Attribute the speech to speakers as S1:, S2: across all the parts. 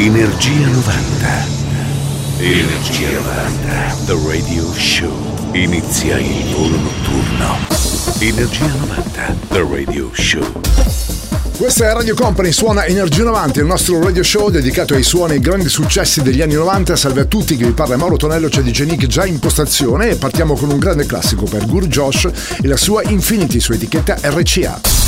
S1: Energia 90. Energia 90. The Radio Show. Inizia il volo notturno. Energia 90. The Radio Show.
S2: Questa è Radio Company, suona Energia 90, il nostro radio show dedicato ai suoni e grandi successi degli anni 90. Salve a tutti, che vi parla Mauro Tonello, c'è DJ Nick già in postazione e partiamo con un grande classico per Guru Josh e la sua Infinity su etichetta RCA.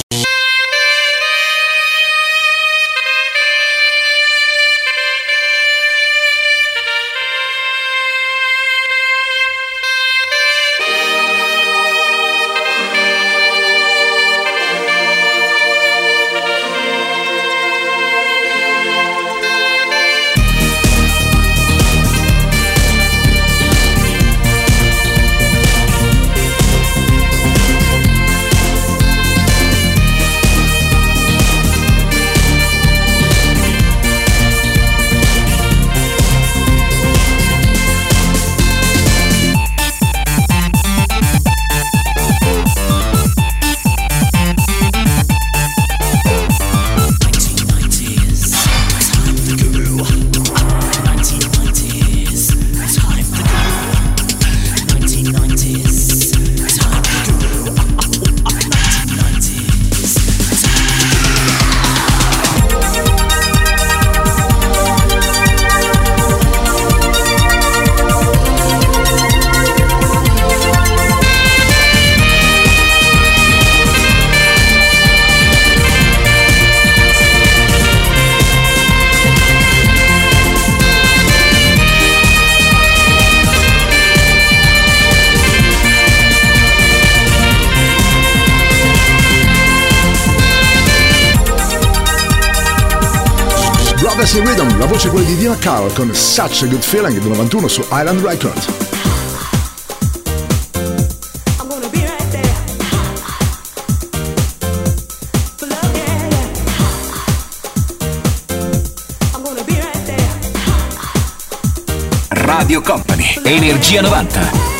S2: Such a Good Feeling del 91 su Island Records.
S3: Radio Company, Energia 90.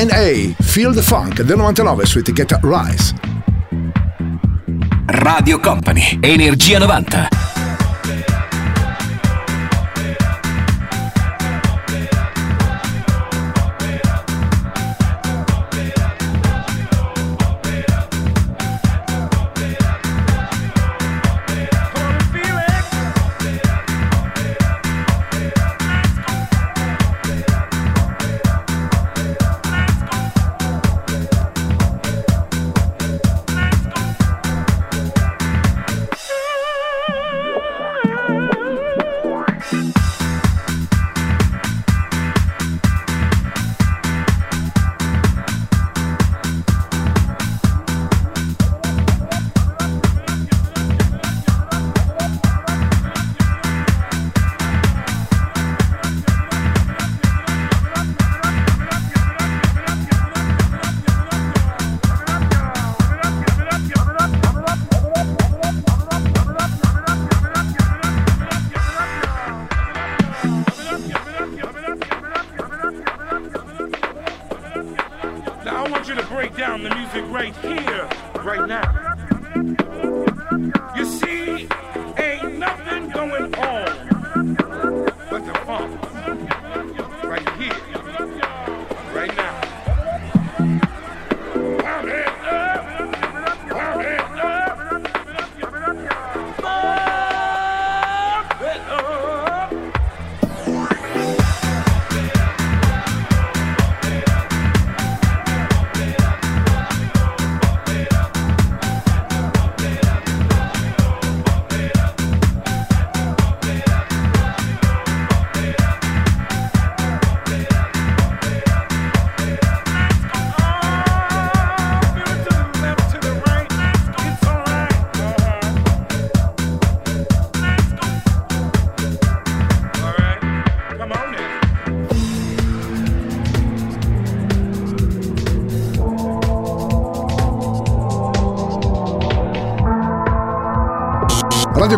S2: DNA, Feel the Funk del 99 su etichetta Rise.
S3: Radio Company, Energia 90.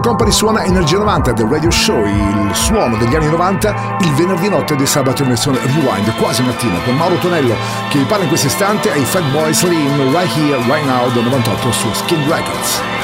S2: Company suona Energia 90 del Radio Show, il suono degli anni 90, il venerdì notte di sabato in versione rewind, quasi mattina, con Mauro Tonello che vi parla in questo istante ai Fatboy Slim Right Here, Right Now del 98 su Skin Records.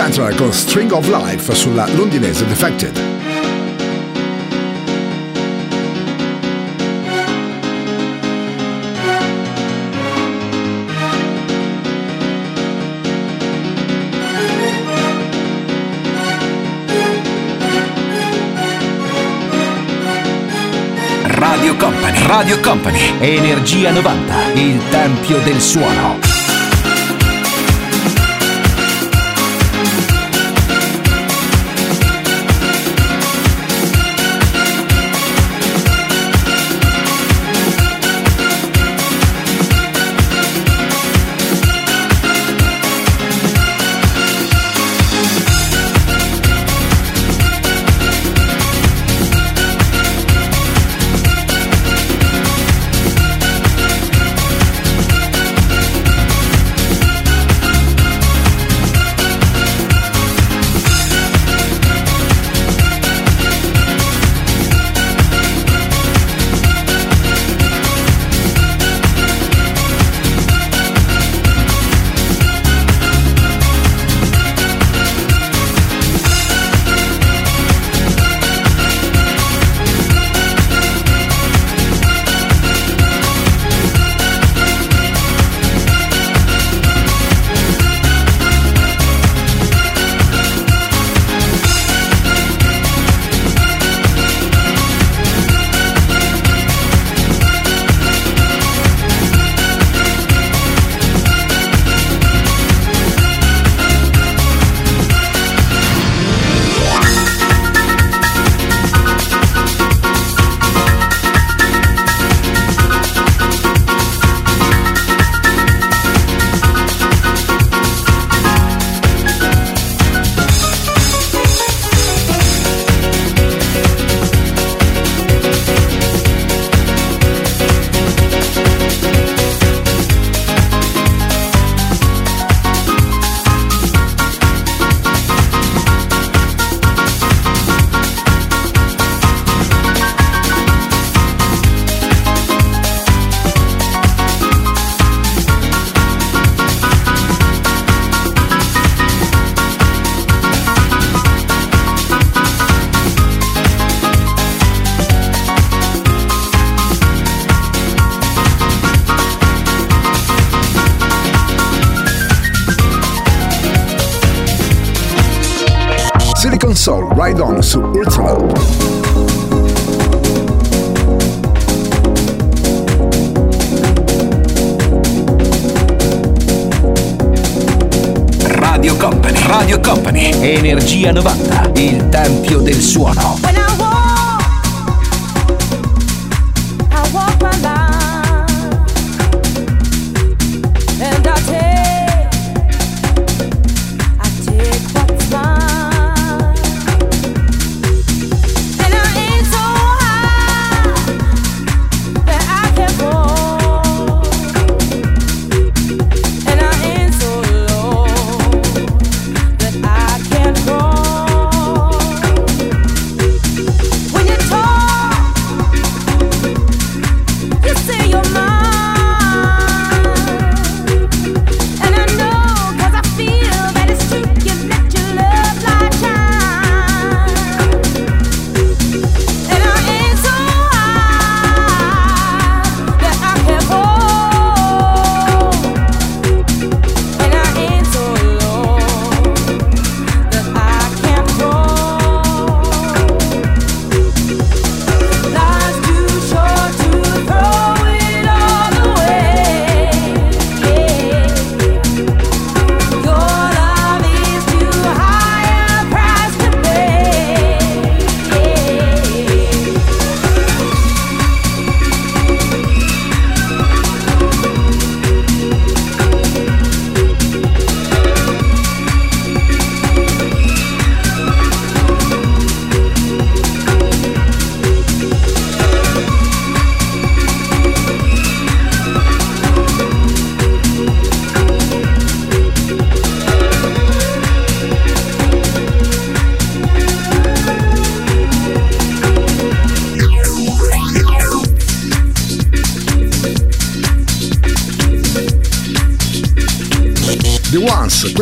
S4: Central con String of Life sulla londinese Defected. Radio Company, Radio Company, Energia 90, il tempio del suono.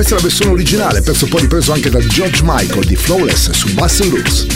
S2: Questa è la versione originale, pezzo poi ripreso anche da George Michael di Flawless su Bass Loops.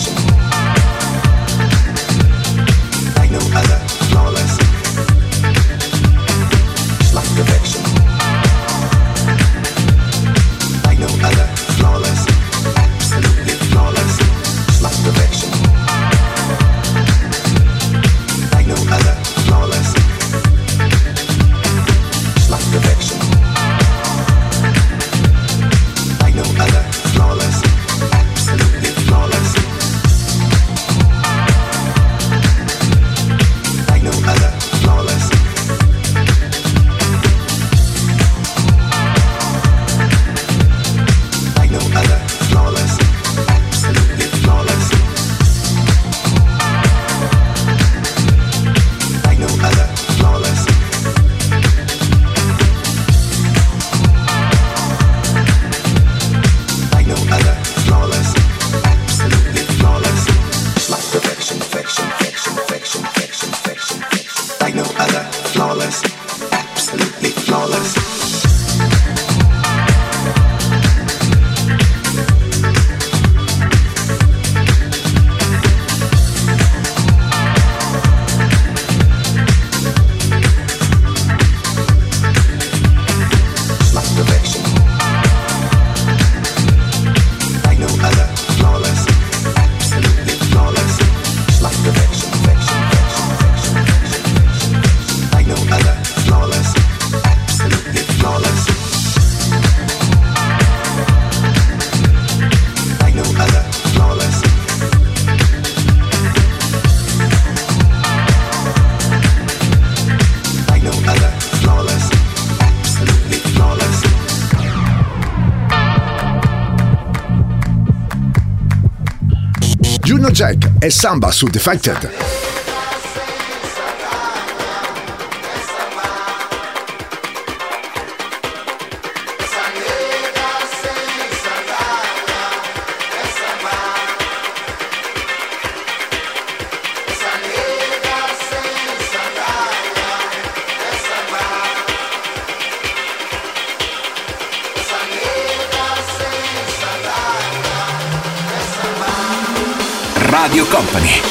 S2: E Samba su Defected.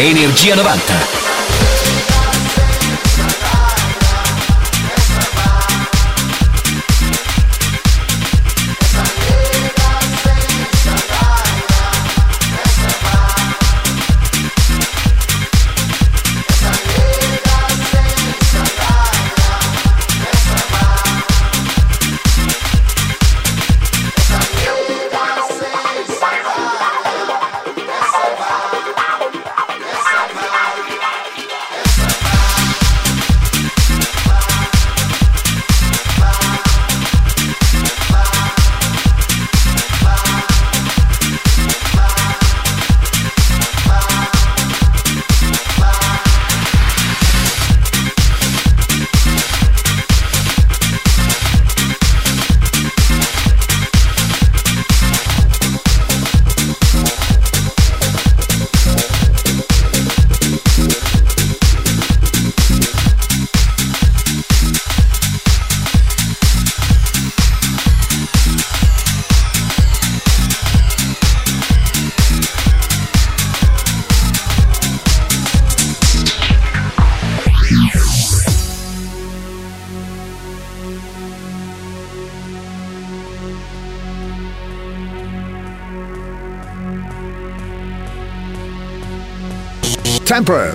S5: Energia 90.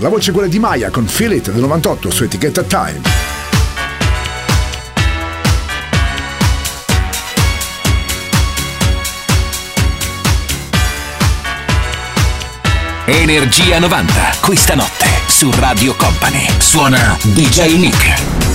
S2: La voce è quella di Maya con Feel It del 98 su etichetta Time.
S5: Energia 90, questa notte su Radio Company. Suona DJ Nick.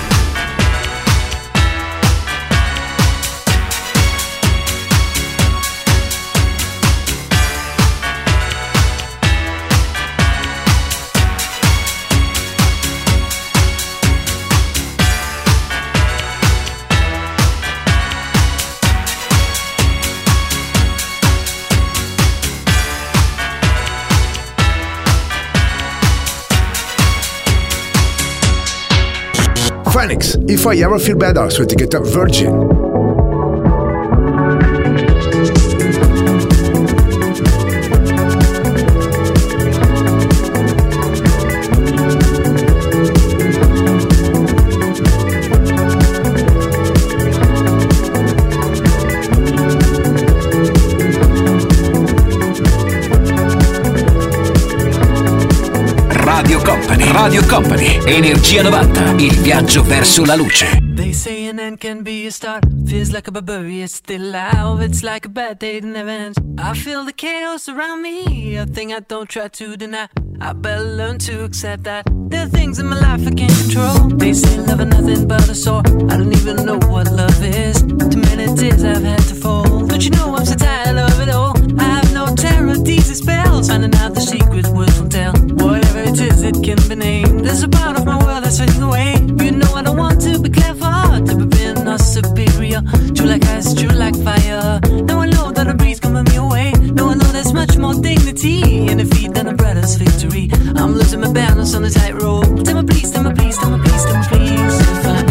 S2: Phoenix, If I Ever Feel Better su etichetta Virgin.
S5: Energia 90, il viaggio verso la luce.
S6: They say an end can be a start. Feels like a barbarian it's still alive. It's like a bad day in never ends. I feel the chaos around me, a thing I don't try to deny. I better learn to accept that there are things in my life I can't control. They say love is nothing but a sore. I don't even know what love is. Too many tears I've had to fold. But you know I'm so tired of it all. I have no terror, these spells. Finding out the secret words will tell. Whatever it is, it can be named. There's a part of my world that's fading away. You know I don't want to be clever, to be being not superior. True like ice, true like fire. Now I know that a breeze coming me away. Now I know there's much more dignity in defeat than a brother's victory. I'm losing my balance on the tightrope. Tell me please, tell me please, tell me please, tell me please.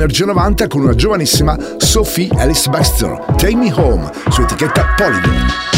S2: Energia 90
S7: con una giovanissima Sophie Alice Baxter, Take Me Home, su etichetta Polygon.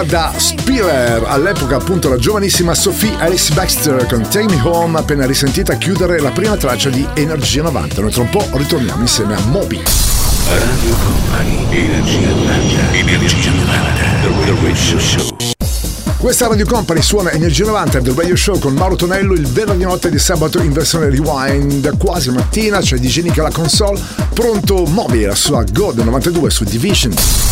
S7: Da Spiller, all'epoca appunto la giovanissima Sophie Alice Baxter con Take Me Home, appena risentita a chiudere la prima traccia di Energia 90. Noi tra un po' ritorniamo insieme a Moby.
S1: Radio Company, Energia 90, Energia 90, The Radio Show.
S2: Questa Radio Company suona Energia 90 del Radio Show con Mauro Tonello il venerdì notte di sabato in versione rewind. Quasi mattina c'è DJ Nick alla console, pronto mobile sulla God 92 su Division.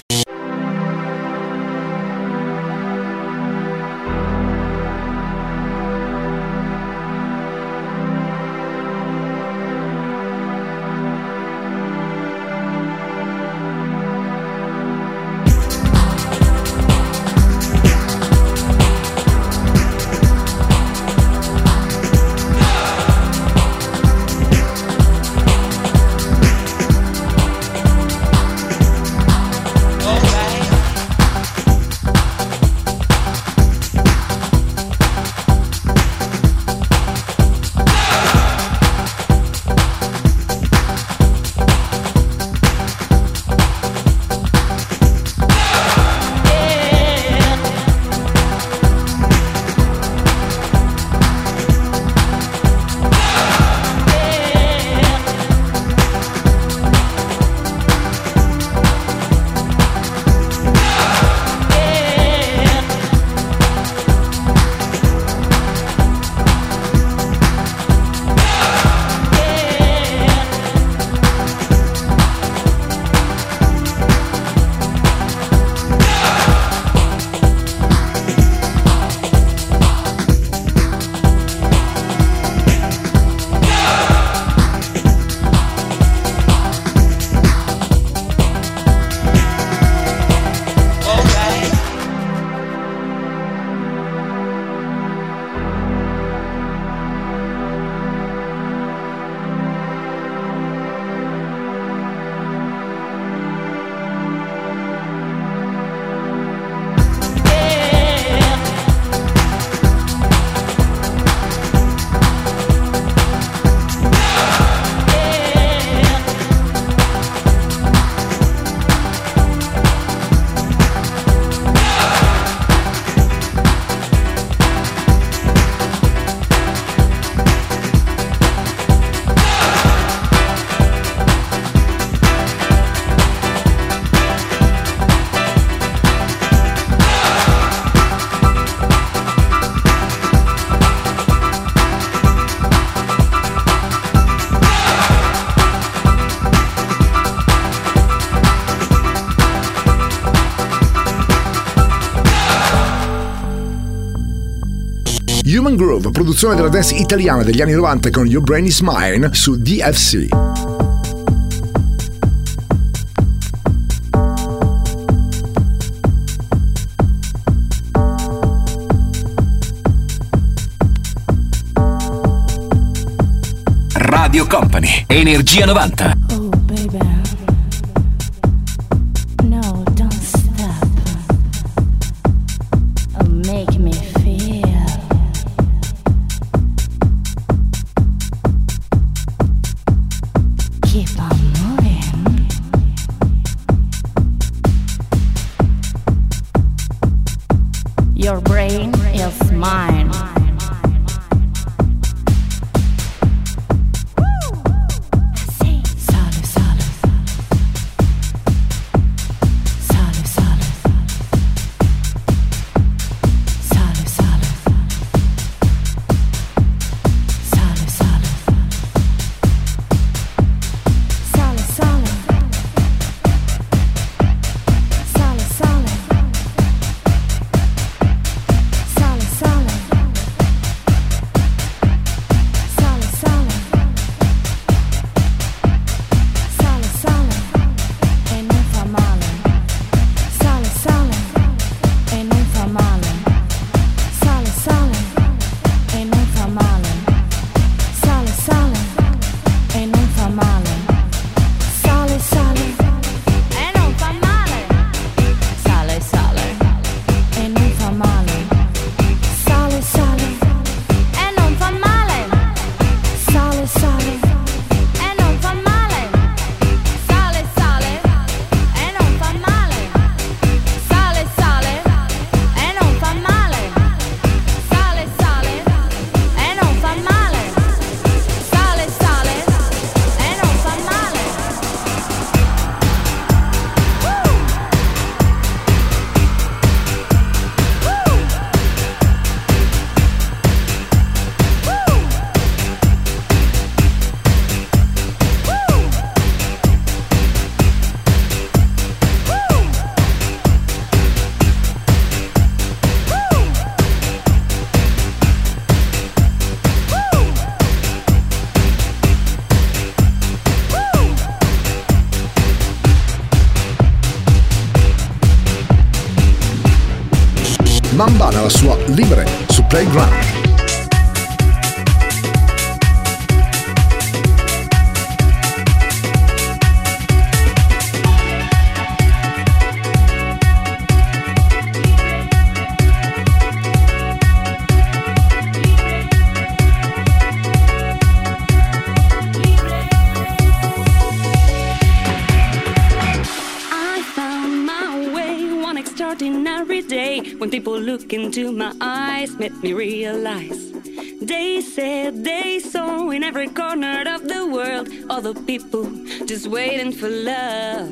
S2: Groove, produzione della dance italiana degli anni 90 con Your Brain Is Mine su DFC.
S7: Radio Company, Energia 90.
S4: Look into my eyes, made me realize. They said they saw in every corner of the world all the people just waiting for love.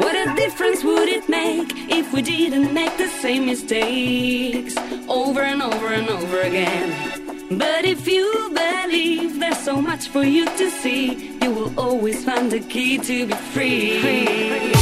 S4: What a difference would it make if we didn't make the same mistakes over and over and over again? But if you believe there's so much for you to see, you will always find the key to be free. free.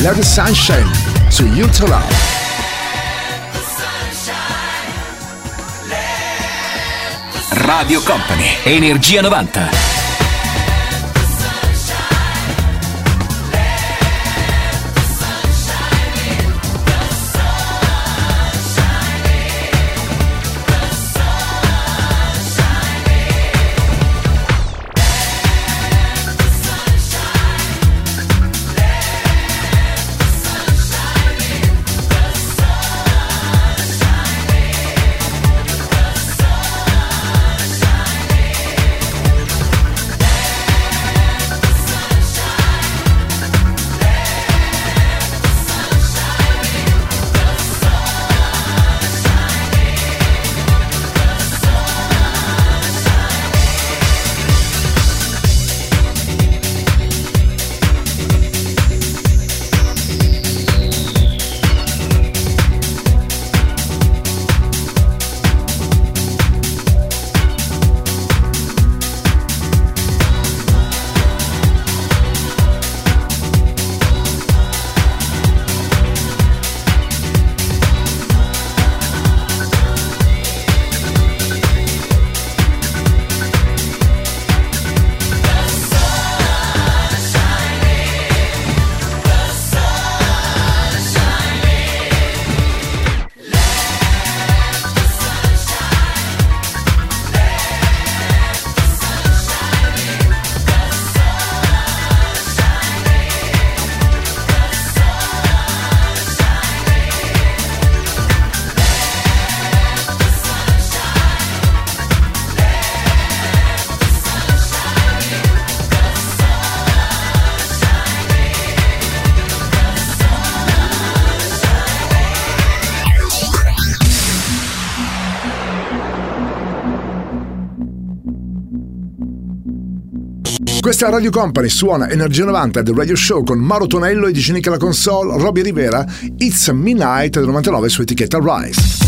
S2: Let the Sunshine su YouTube.
S7: Radio Company, Energia 90.
S2: Questa Radio Company, suona Energia 90 del Radio Show con Mauro Tonello e Dice Nick alla console, Robbie Rivera, It's Midnight del 99 su etichetta Rise.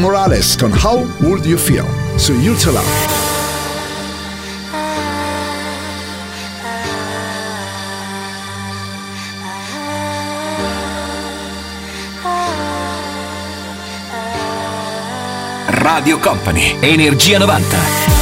S2: Morales con How Would You Feel su YouTube.
S7: Radio Company, Energia 90.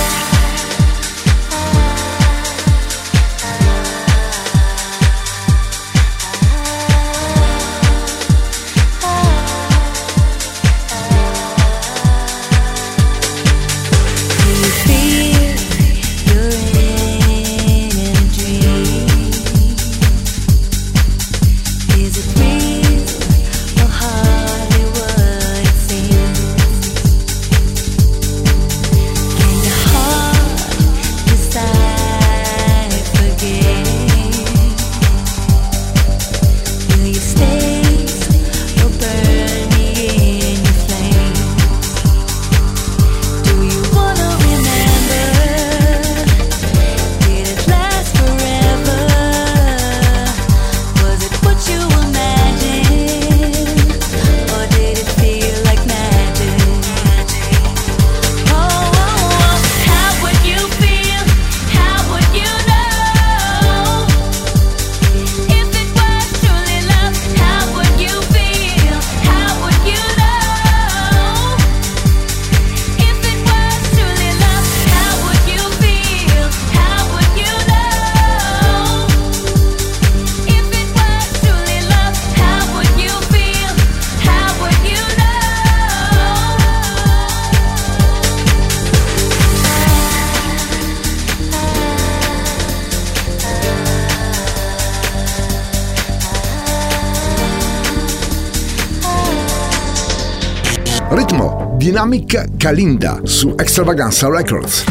S2: Dynamic Kalinda su Extravaganza Records.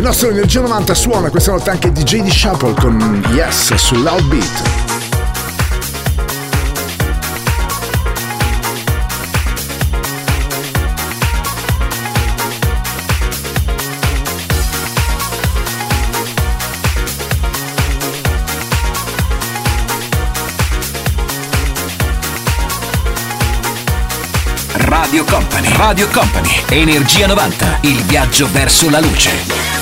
S2: Il nostro Energia 90 suona questa notte anche DJ di Shuffle con Yes sull'outbeat.
S7: Radio Company, Radio Company, Energia 90, il viaggio verso la luce.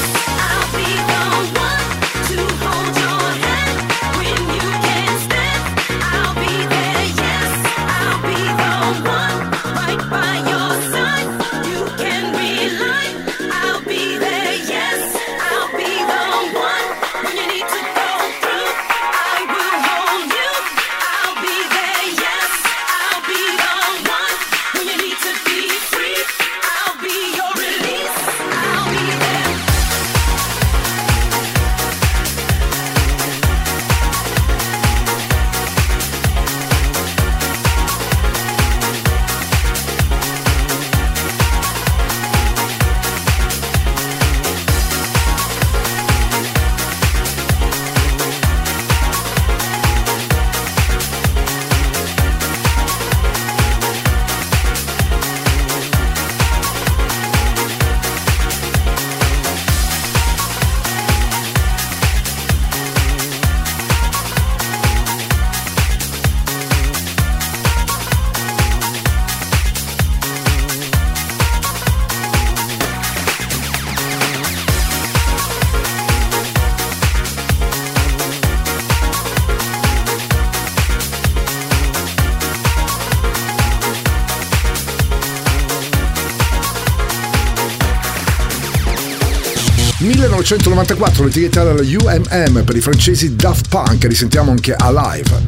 S2: L'etichetta della UMM per i francesi Daft Punk, risentiamo anche Alive.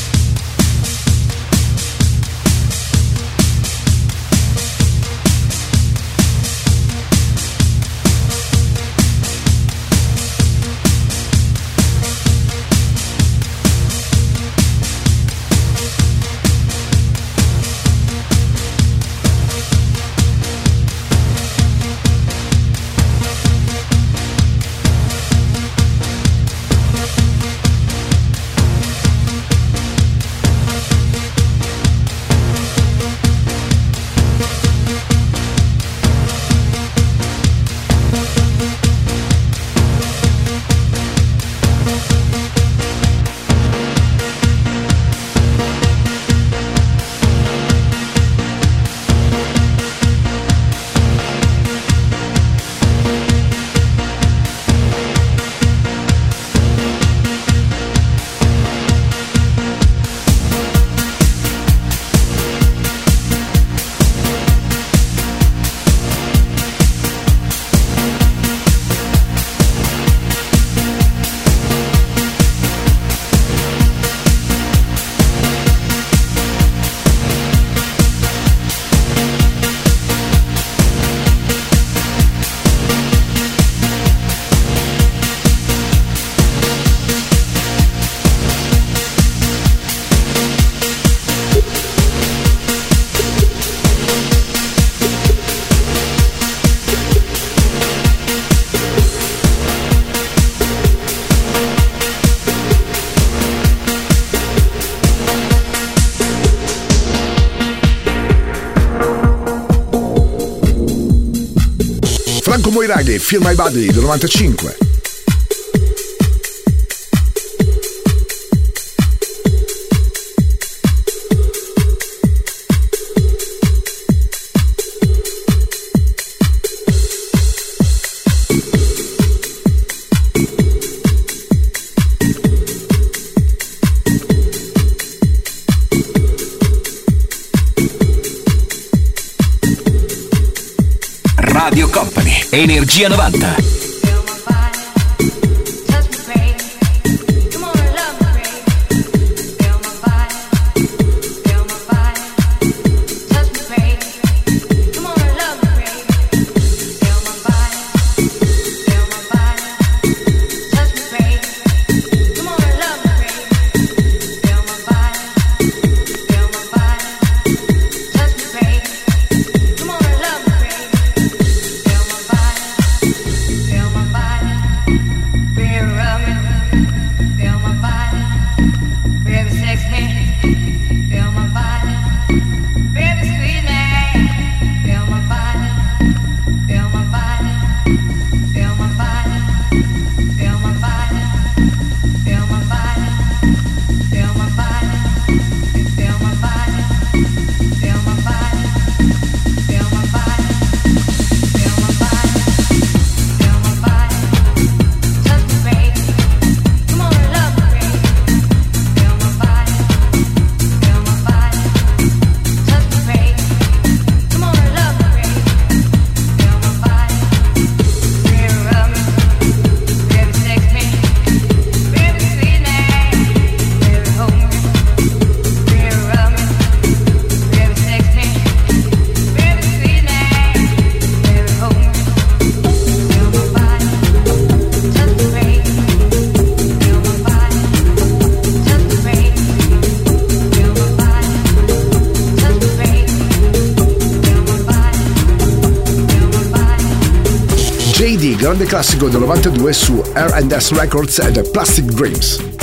S7: Moiraghi, Feel My Body del 95.
S5: Energia 90.
S3: Grande classico del 92 su R&S Records ed Plastic Dreams.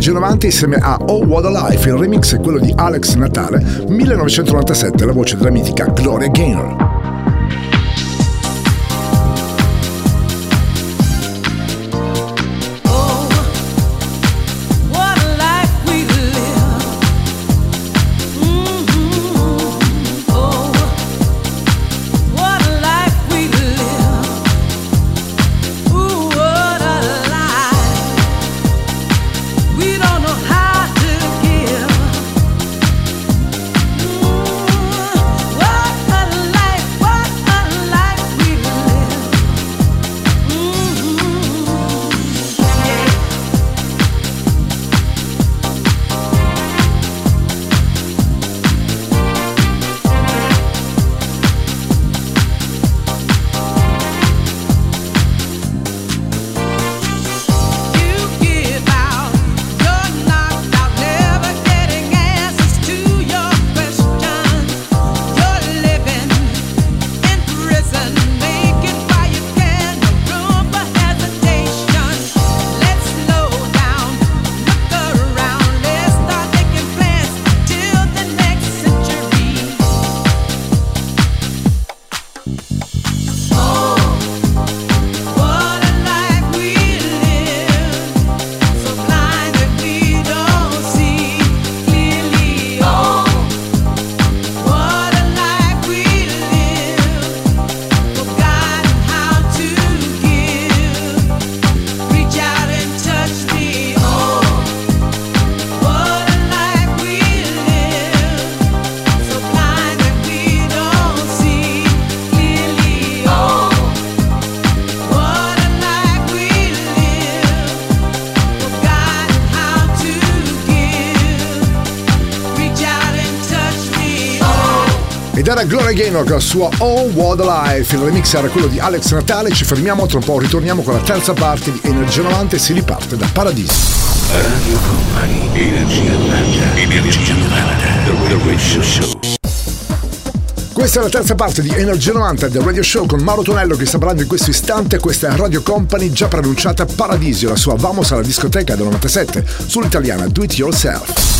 S3: G90 insieme a Oh What a Life, il remix è quello di Alex Natale, 1997, la voce della mitica Gloria Gaynor.
S2: Gaynor con il suo Oh What a Life. Il remix era quello di Alex Natale. Ci fermiamo, tra un po' ritorniamo con la terza parte di Energia 90 e si riparte da Paradiso.
S8: Radio Company, Energia 90, Energia 90, The Radio Show.
S2: Questa è la terza parte di Energia 90 del Radio Show con Mauro Tonello che sta parlando in questo istante. Questa è Radio Company già pronunciata Paradisio, la sua Vamos alla discoteca del 97 sull'italiana Do It Yourself.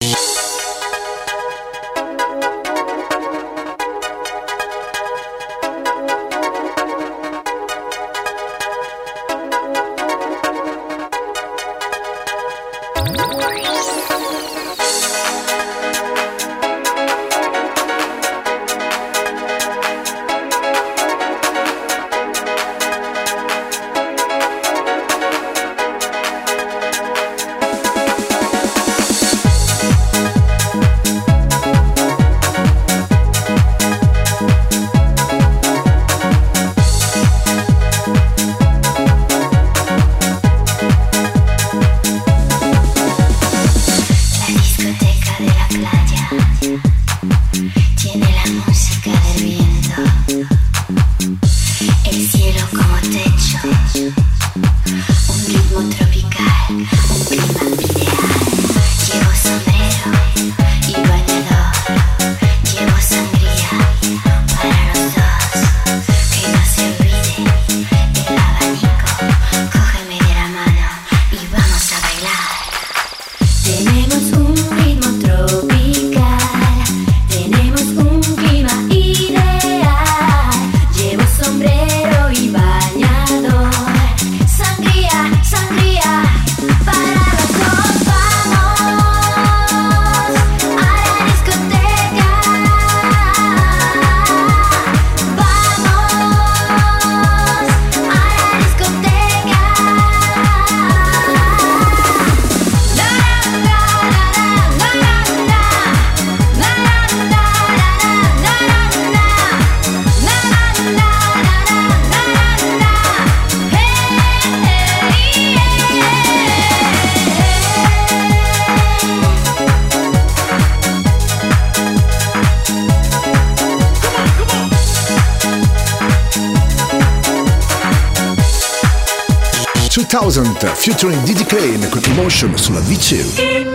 S2: Featuring Diddy Kane con Emotion sulla V2.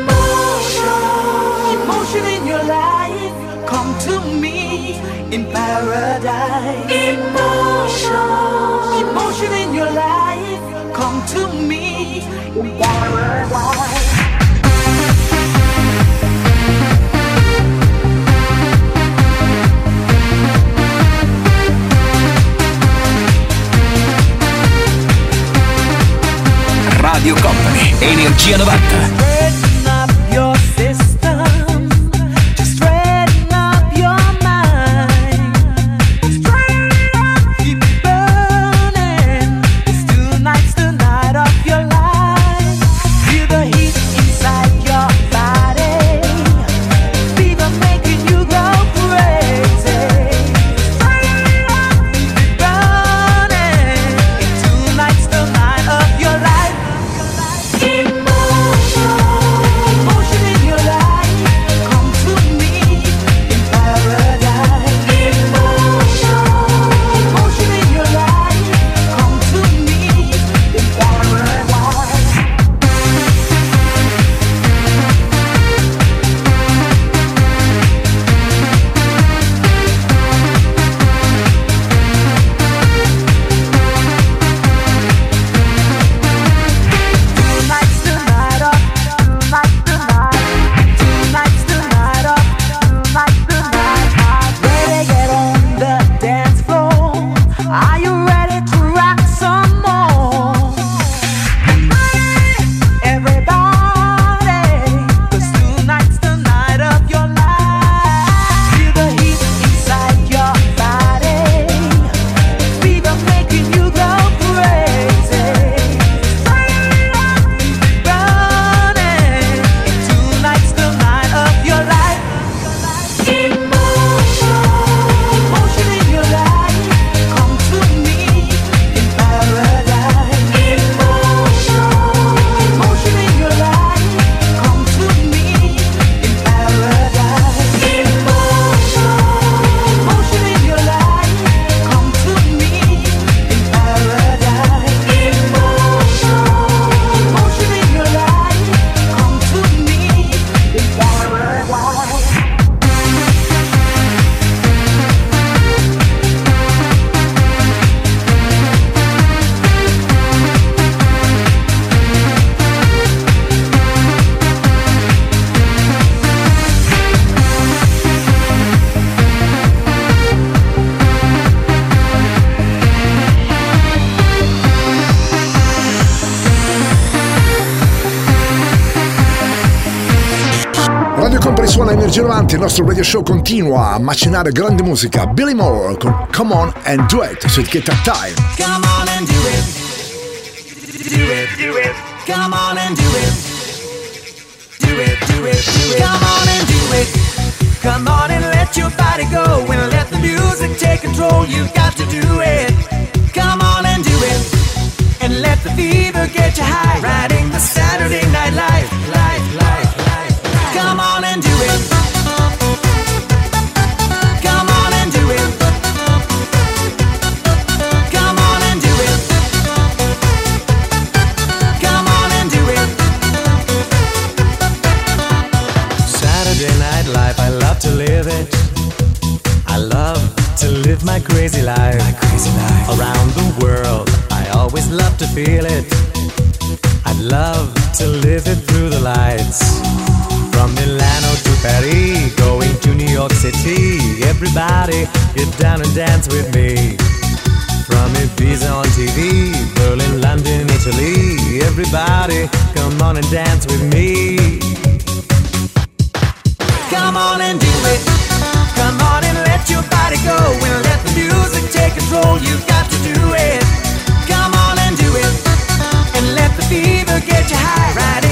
S3: Energia 90.
S2: Suona Energia 90, il nostro radio show continua a macinare grande musica. Billy Moore con Come On and Do It su etichetta Time.
S3: Come on and do it. Do it, do it. Come on and do it. Do it, do it, do it. Come on and do it. Come on and let your body go and let the music take control. You've got to do it. Come on and do it. And let the fever get you high. Riding the Saturday night life, life, life. Come on and do it. Come on and do it. Come on and do it. Come on and do it.
S9: Saturday night life, I love to live it. I love to live my crazy life. My crazy life. Around the world, I always love to feel it. I'd love to live it through the lights. From Milano to Paris, going to New York City. Everybody, get down and dance with me. From Ibiza on TV, Berlin, London, Italy. Everybody, come on and dance with me.
S3: Come on and do it. Come on and let your body go and let the music take control. You've got to do it. Come on and do it. And let the fever get you high. Riding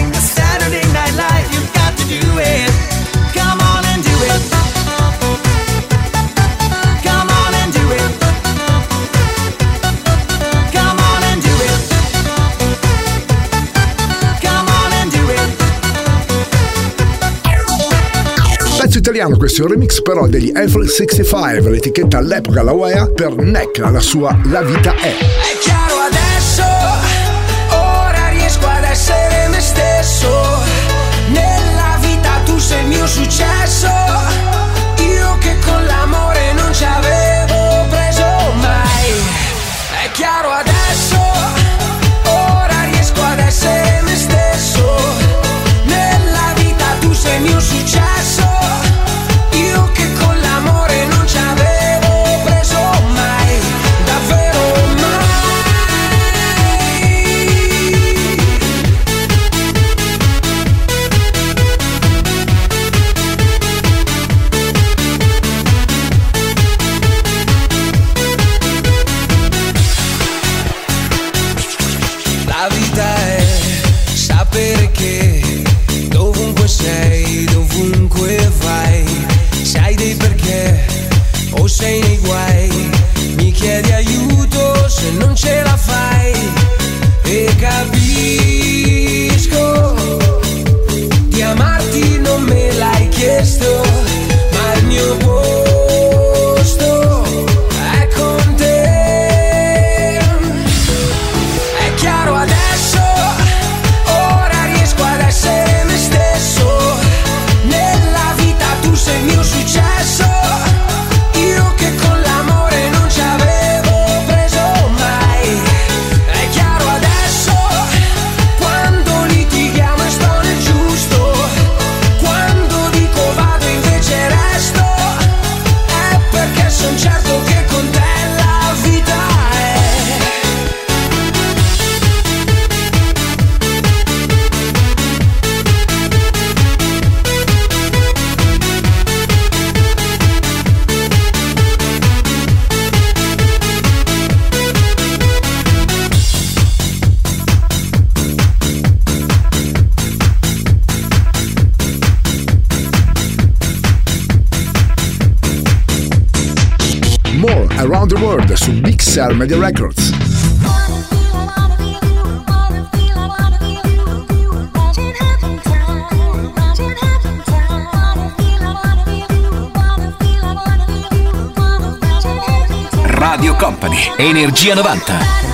S2: italiano questo è un remix però degli Eiffel 65, l'etichetta all'epoca la UEA per Neck, la sua
S10: La vita è.
S2: Sur Media Records.
S7: Radio Company, Energia 90.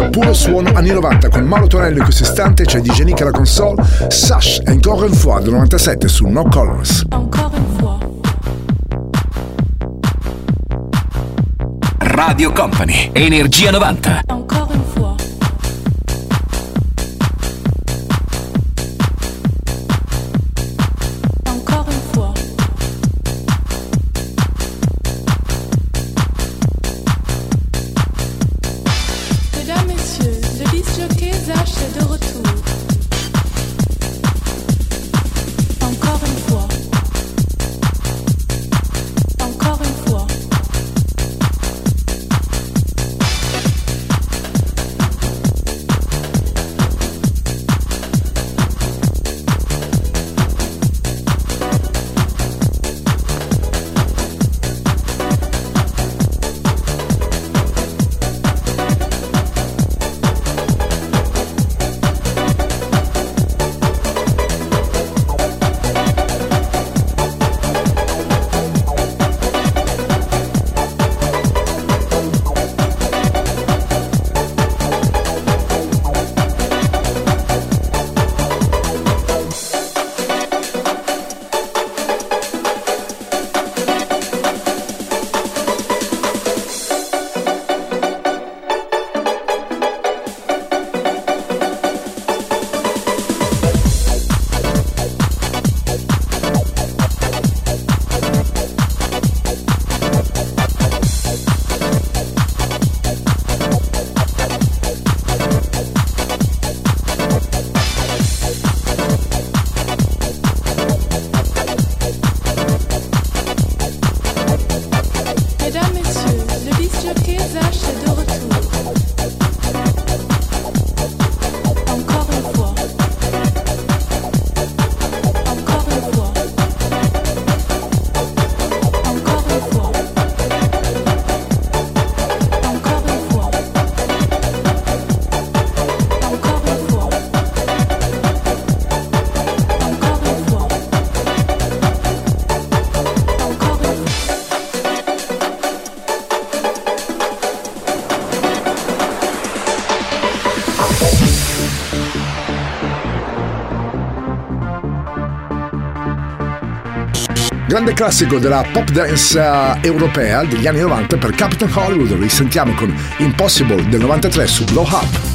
S2: diretta puro suono anni 90 con Mauro Tonello in questo istante c'è DJ Nick alla console Sash e ancora un fois del 97 su No Colors.
S5: Radio Company Energia 90
S2: classico della pop dance eh, europea degli anni 90 per Captain Hollywood. Risentiamo con Impossible del 93 su Blow Up.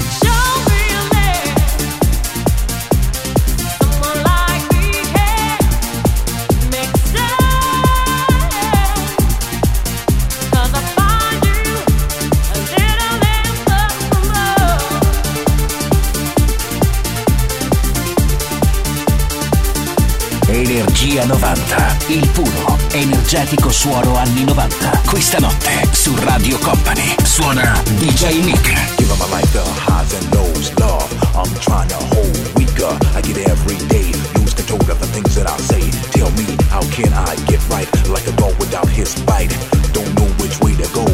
S4: 90, il puro, energetico suono anni 90. Questa notte su Radio Company suona DJ Nick.
S11: Give my life the highs and lows, love. I'm trying to hold weaker. I get every day. Lose control of the things that I say. Tell me, how can I get right? Like a dog without his bite. Don't know which way to go.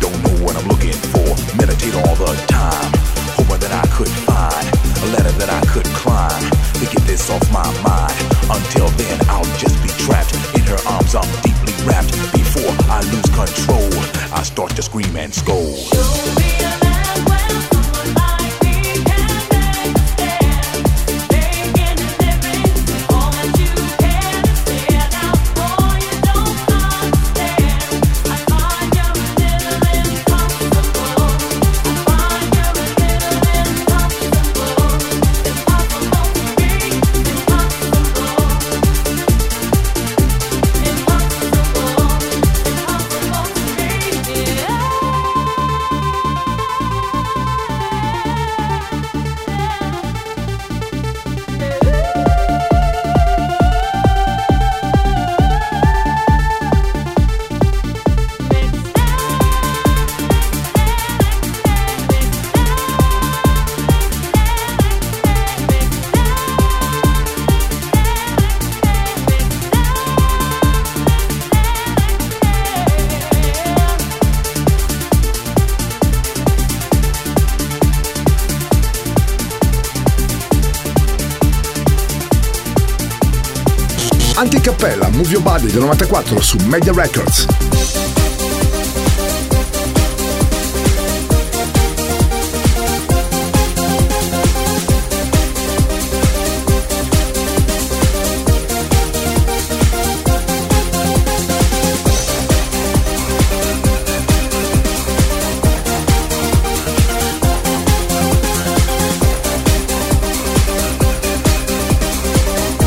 S11: Don't know what I'm looking for. Meditate all the time. Hoping that I could find a ladder that I could climb to get this off my mind. Until then, I'll I'm deeply wrapped. Before I lose control, I start to scream and scold.
S2: Del 94 su Media Records.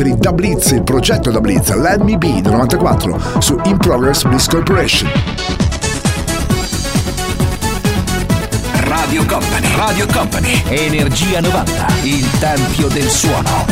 S2: Per il Da Blitz, il progetto Da Blitz, Be del 94 su In Progress Bliss Corporation.
S4: Radio Company, Radio Company, Energia 90, il tempio del suono.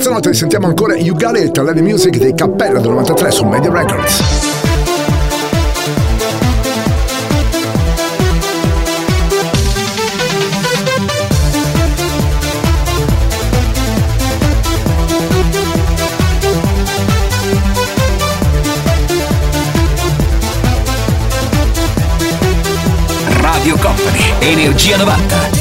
S2: Questa notte sentiamo ancora You Got It, Lady Music dei Cappella del 93 su Media Records.
S6: Radio Company, Energia 90.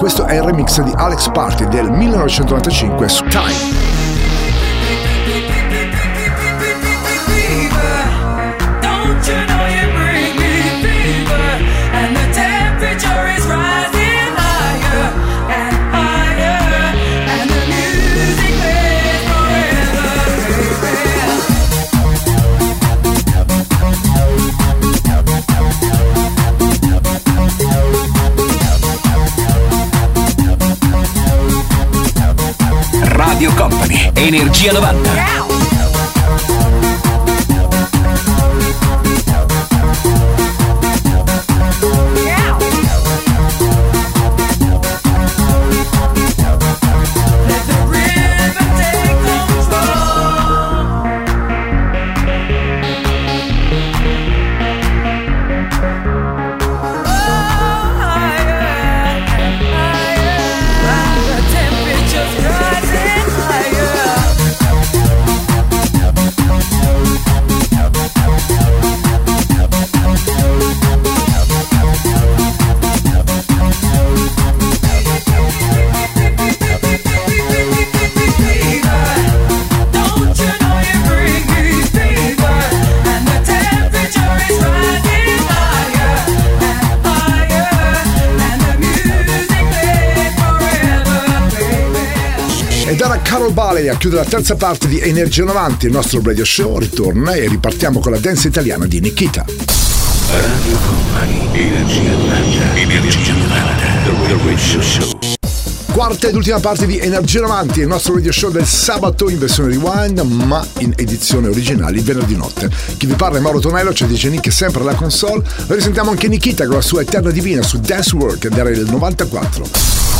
S2: Questo è il remix di Alex Party del 1995 su Time.
S6: Energia 90. Carol Baley a chiudere la terza parte di Energia 90, il nostro radio show ritorna e ripartiamo con la danza italiana di Nikita.
S1: Radio Company, Energia 90, Energia 90, The Radio Show.
S2: Quarta ed ultima parte di Energia 90, il nostro radio show del sabato in versione rewind, ma in edizione originale il venerdì notte. Chi vi parla è Mauro Tonello, c'è DJ Nick sempre alla console. Risentiamo anche Nikita con la sua Eterna Divina su Dance Work era il 94.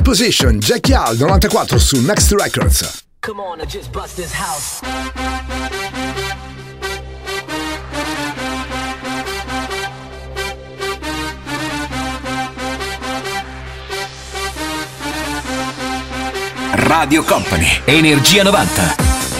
S2: Position, Jackie Al 94 su Next Records.
S4: Come on, I just bust this house.
S12: Radio Company, Energia 90.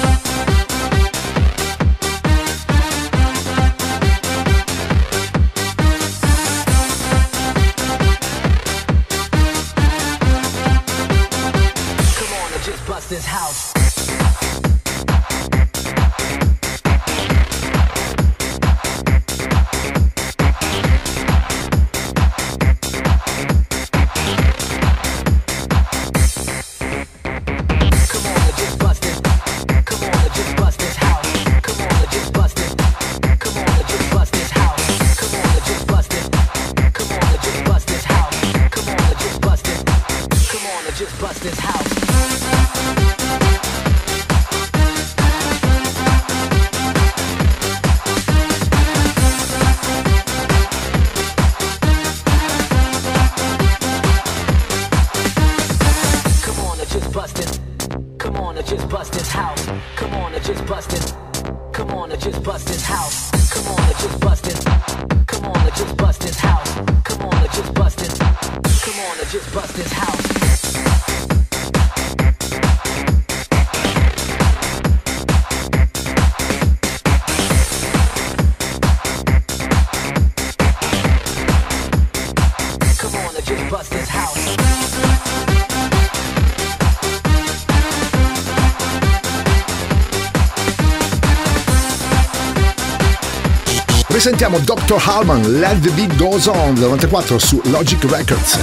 S2: Sentiamo Dr. Harman, Let the Beat Goes On, 94 su Logic Records.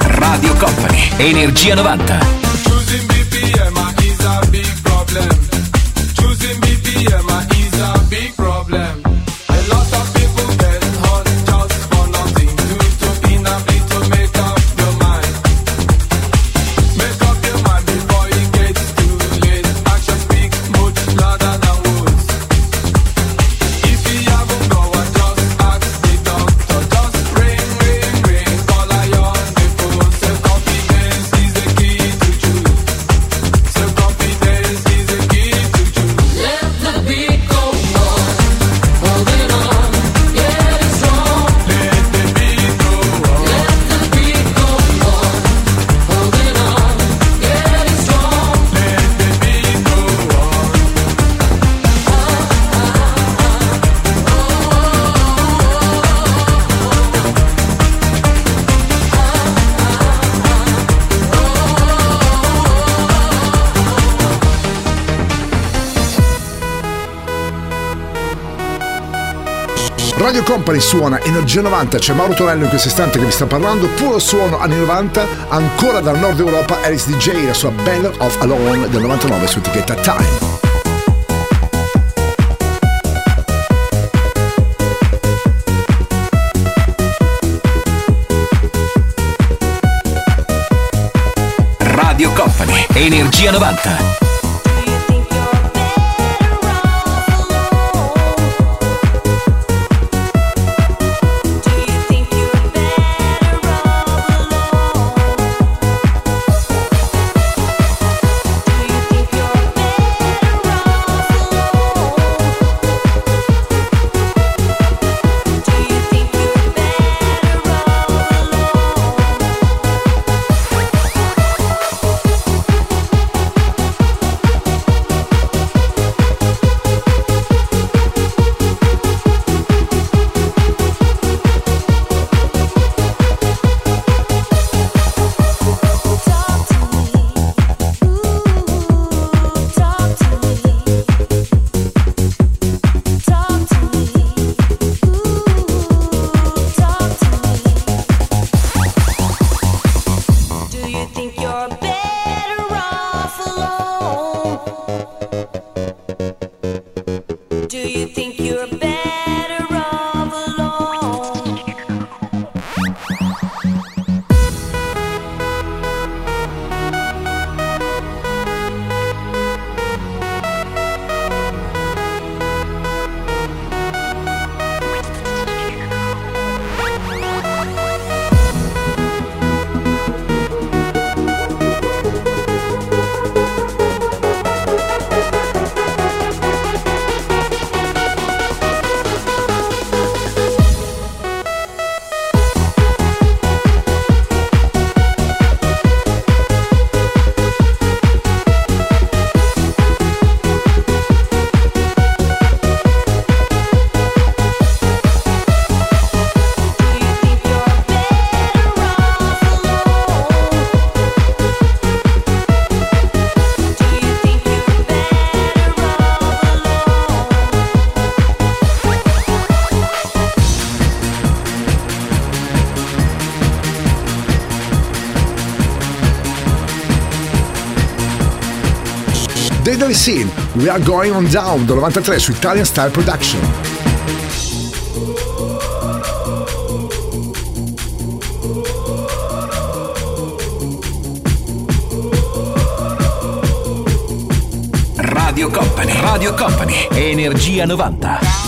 S12: Radio Company, Energia 90.
S2: Radio Company suona Energia 90, c'è Mauro Torello in questo istante che vi sta parlando, puro suono anni 90, ancora dal nord Europa, Alice DJ, la sua Banner of Alone del 99 su etichetta Time.
S7: Radio Company, Energia 90.
S2: Deadly Scene, We Are Going On Down del 93 su Italian Style Production.
S7: Radio Company, Radio Company, Energia 90.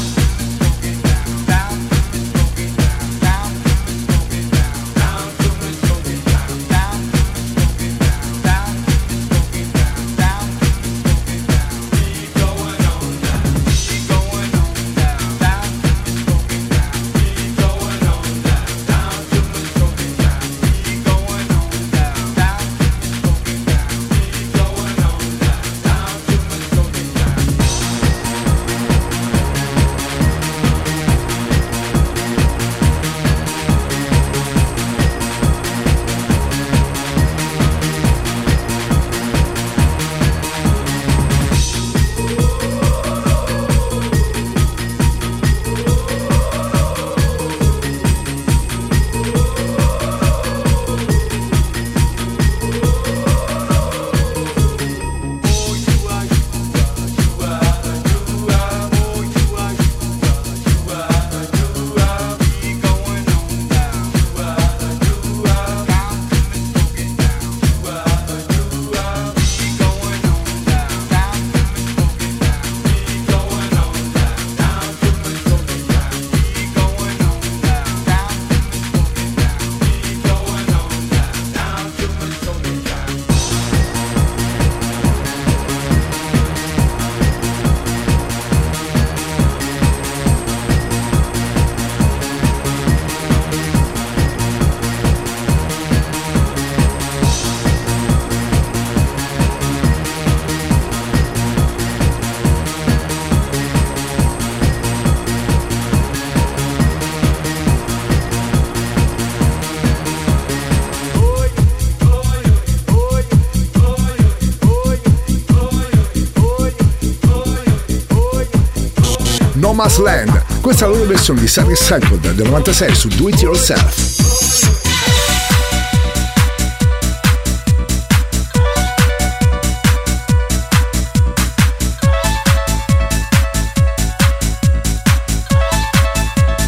S2: Thomas Land. Questa è la loro versione di Sunny Cycle del 96 su Do It Yourself.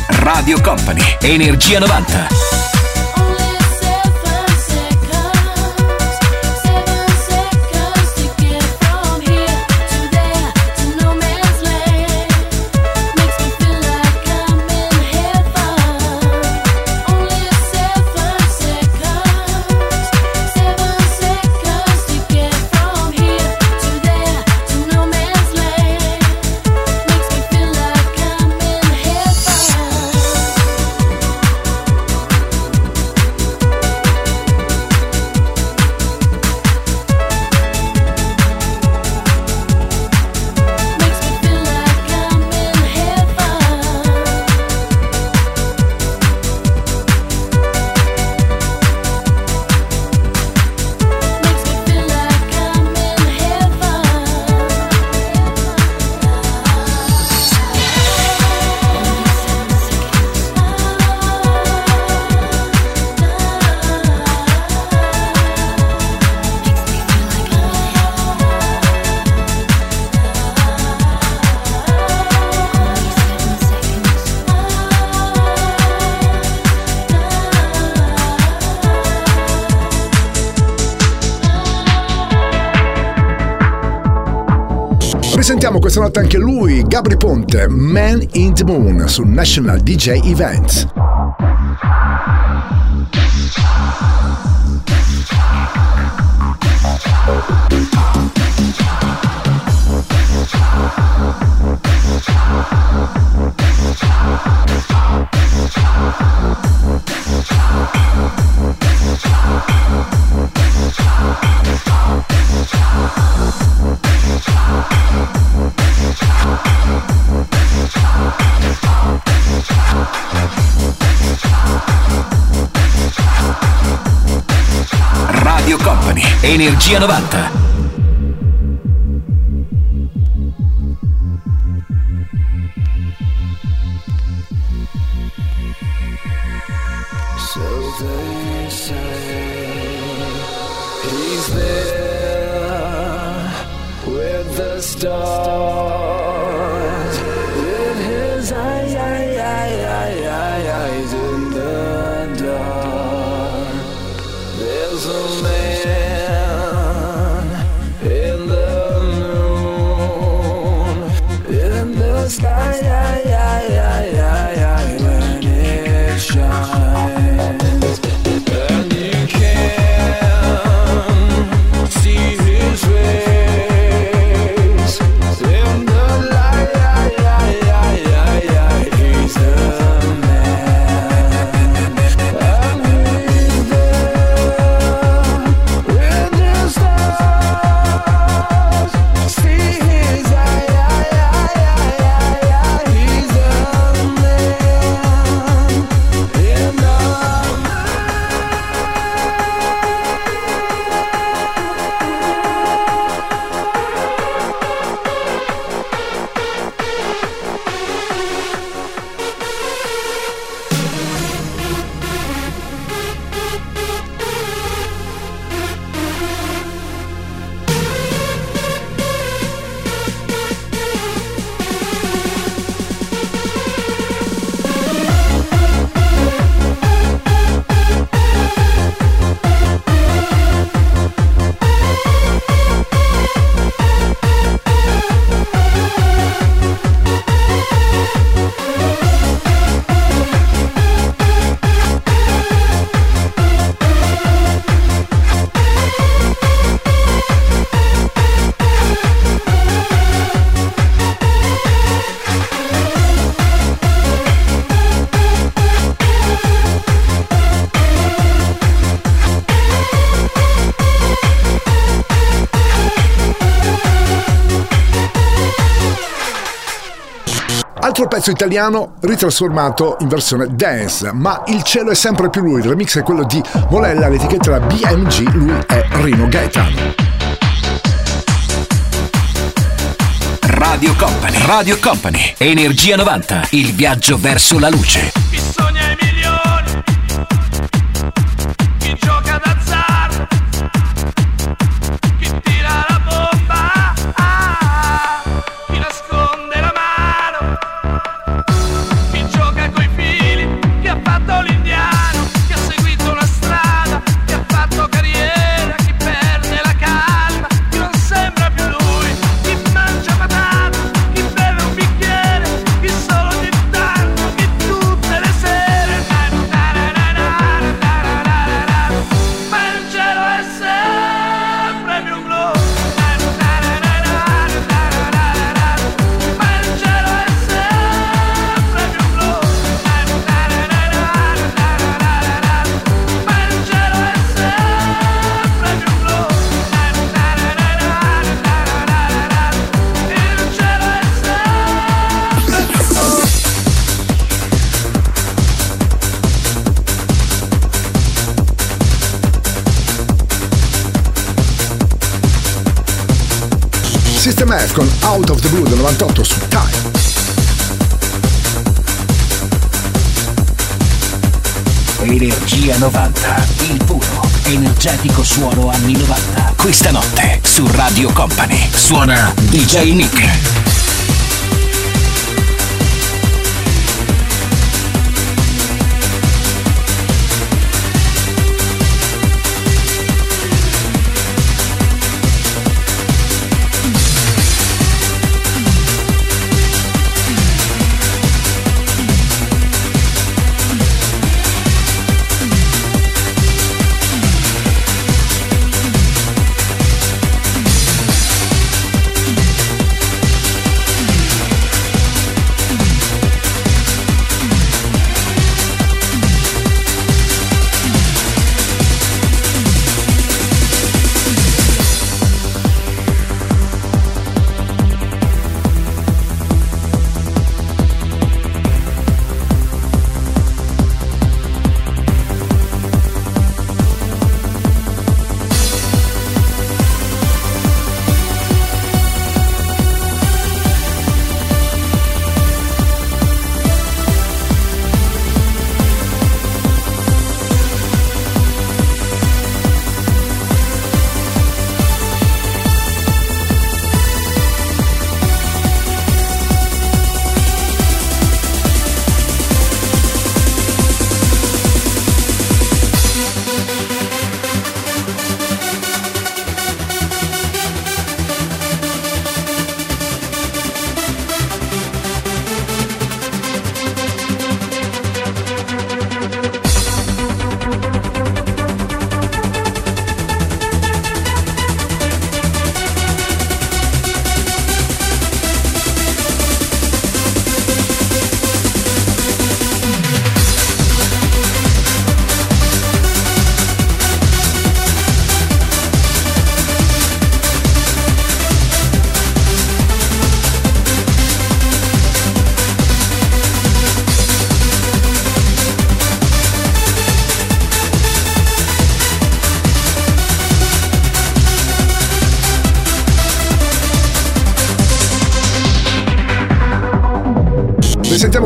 S7: Radio Company, Energia 90.
S2: Sentiamo questa notte anche lui, Gabri Ponte, Man in the Moon su National DJ Events.
S10: Energia 90.
S2: Pezzo italiano ritrasformato in versione dance, ma il cielo è sempre più lui, il remix è quello di Molella, l'etichetta BMG, lui è Rino Gaetano.
S10: Radio Company, Radio Company, Energia 90, il viaggio verso la luce.
S2: F con Out of the Blue del 98 su Time.
S10: Energia 90, il puro, energetico suono anni 90. Questa notte su Radio Company suona DJ Nick.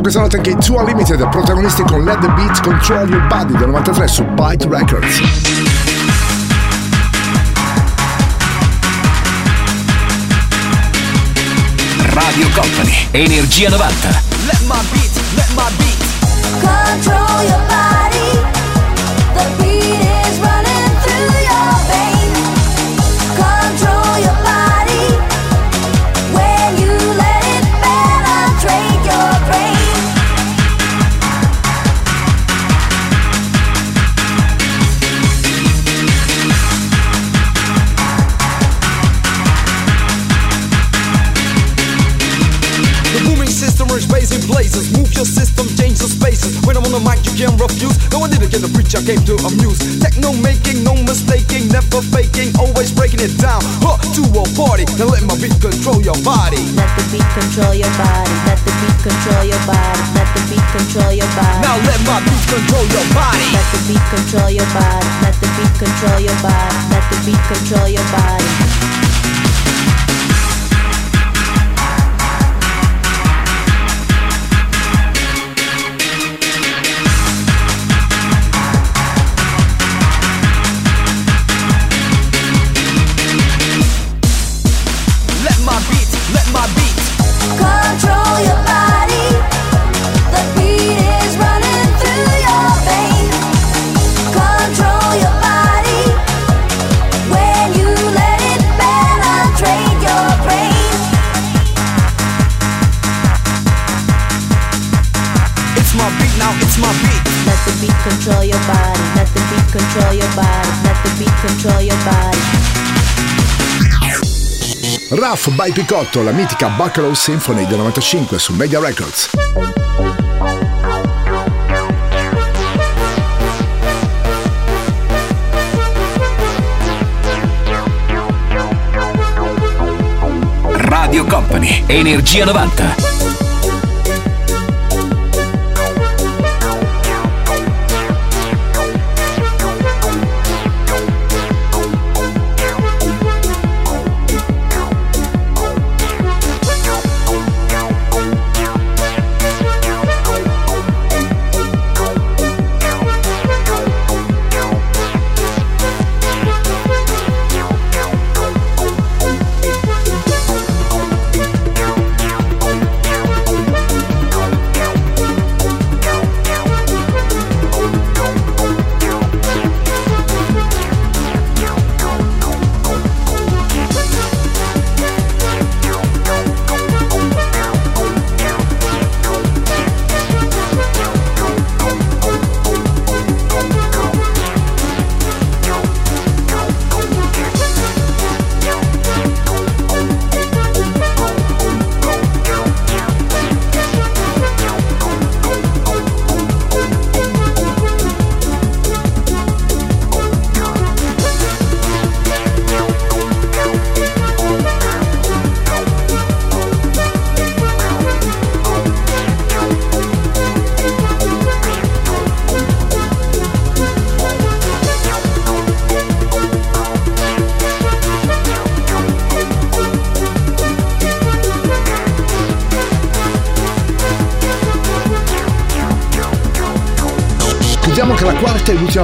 S2: Questa notte anche i Two Unlimited, protagonisti con Let the Beat Control Your Body del 93 su Byte Records.
S4: Radio Company, Energia 90.
S7: Let my beat, let my beat control your body.
S13: System, spaces. When I'm on the mic, you can't refuse. No, I didn't get a preach, I came to amuse. Techno making, no mistaking, never faking, always breaking it down. Huh, to a party, now let my beat control your body.
S3: Let the beat control your body. Let the beat control your body. Let the beat control your body.
S13: Now let my beat control your body.
S3: Let the beat control your body. Let the beat control your body. Let the beat control your body.
S2: Ruff by Picotto, la mitica Buckaroo Symphony del 95 su Media Records.
S4: Radio Company, Energia 90.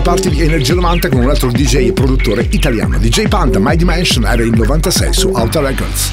S2: L'ultima parte di Energia 90 con un altro DJ e produttore italiano. DJ Panda, My Dimension, era il 96 su Outer Records.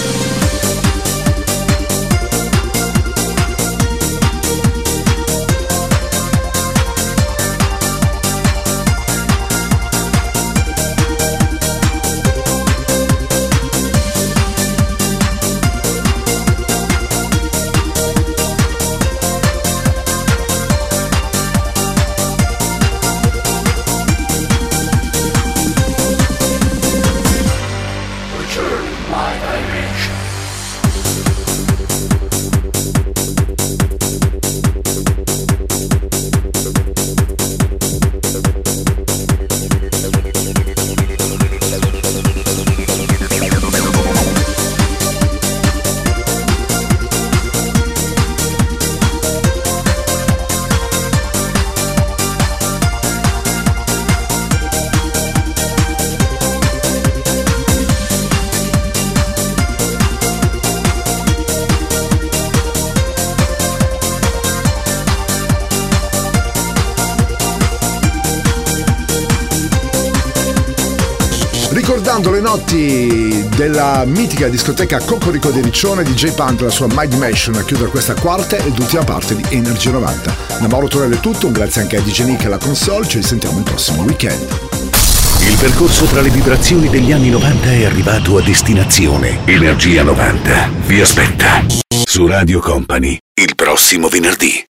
S2: Mitica discoteca Cocorico di Riccione di J Punk, la sua My Dimension, a chiudere questa quarta ed ultima parte di Energia 90. Da Mauro Torello è tutto, un grazie anche a DJ Nick e alla console, ci risentiamo il prossimo weekend.
S11: Il percorso tra le vibrazioni degli anni 90 è arrivato a destinazione. Energia 90 vi aspetta su Radio Company il prossimo venerdì.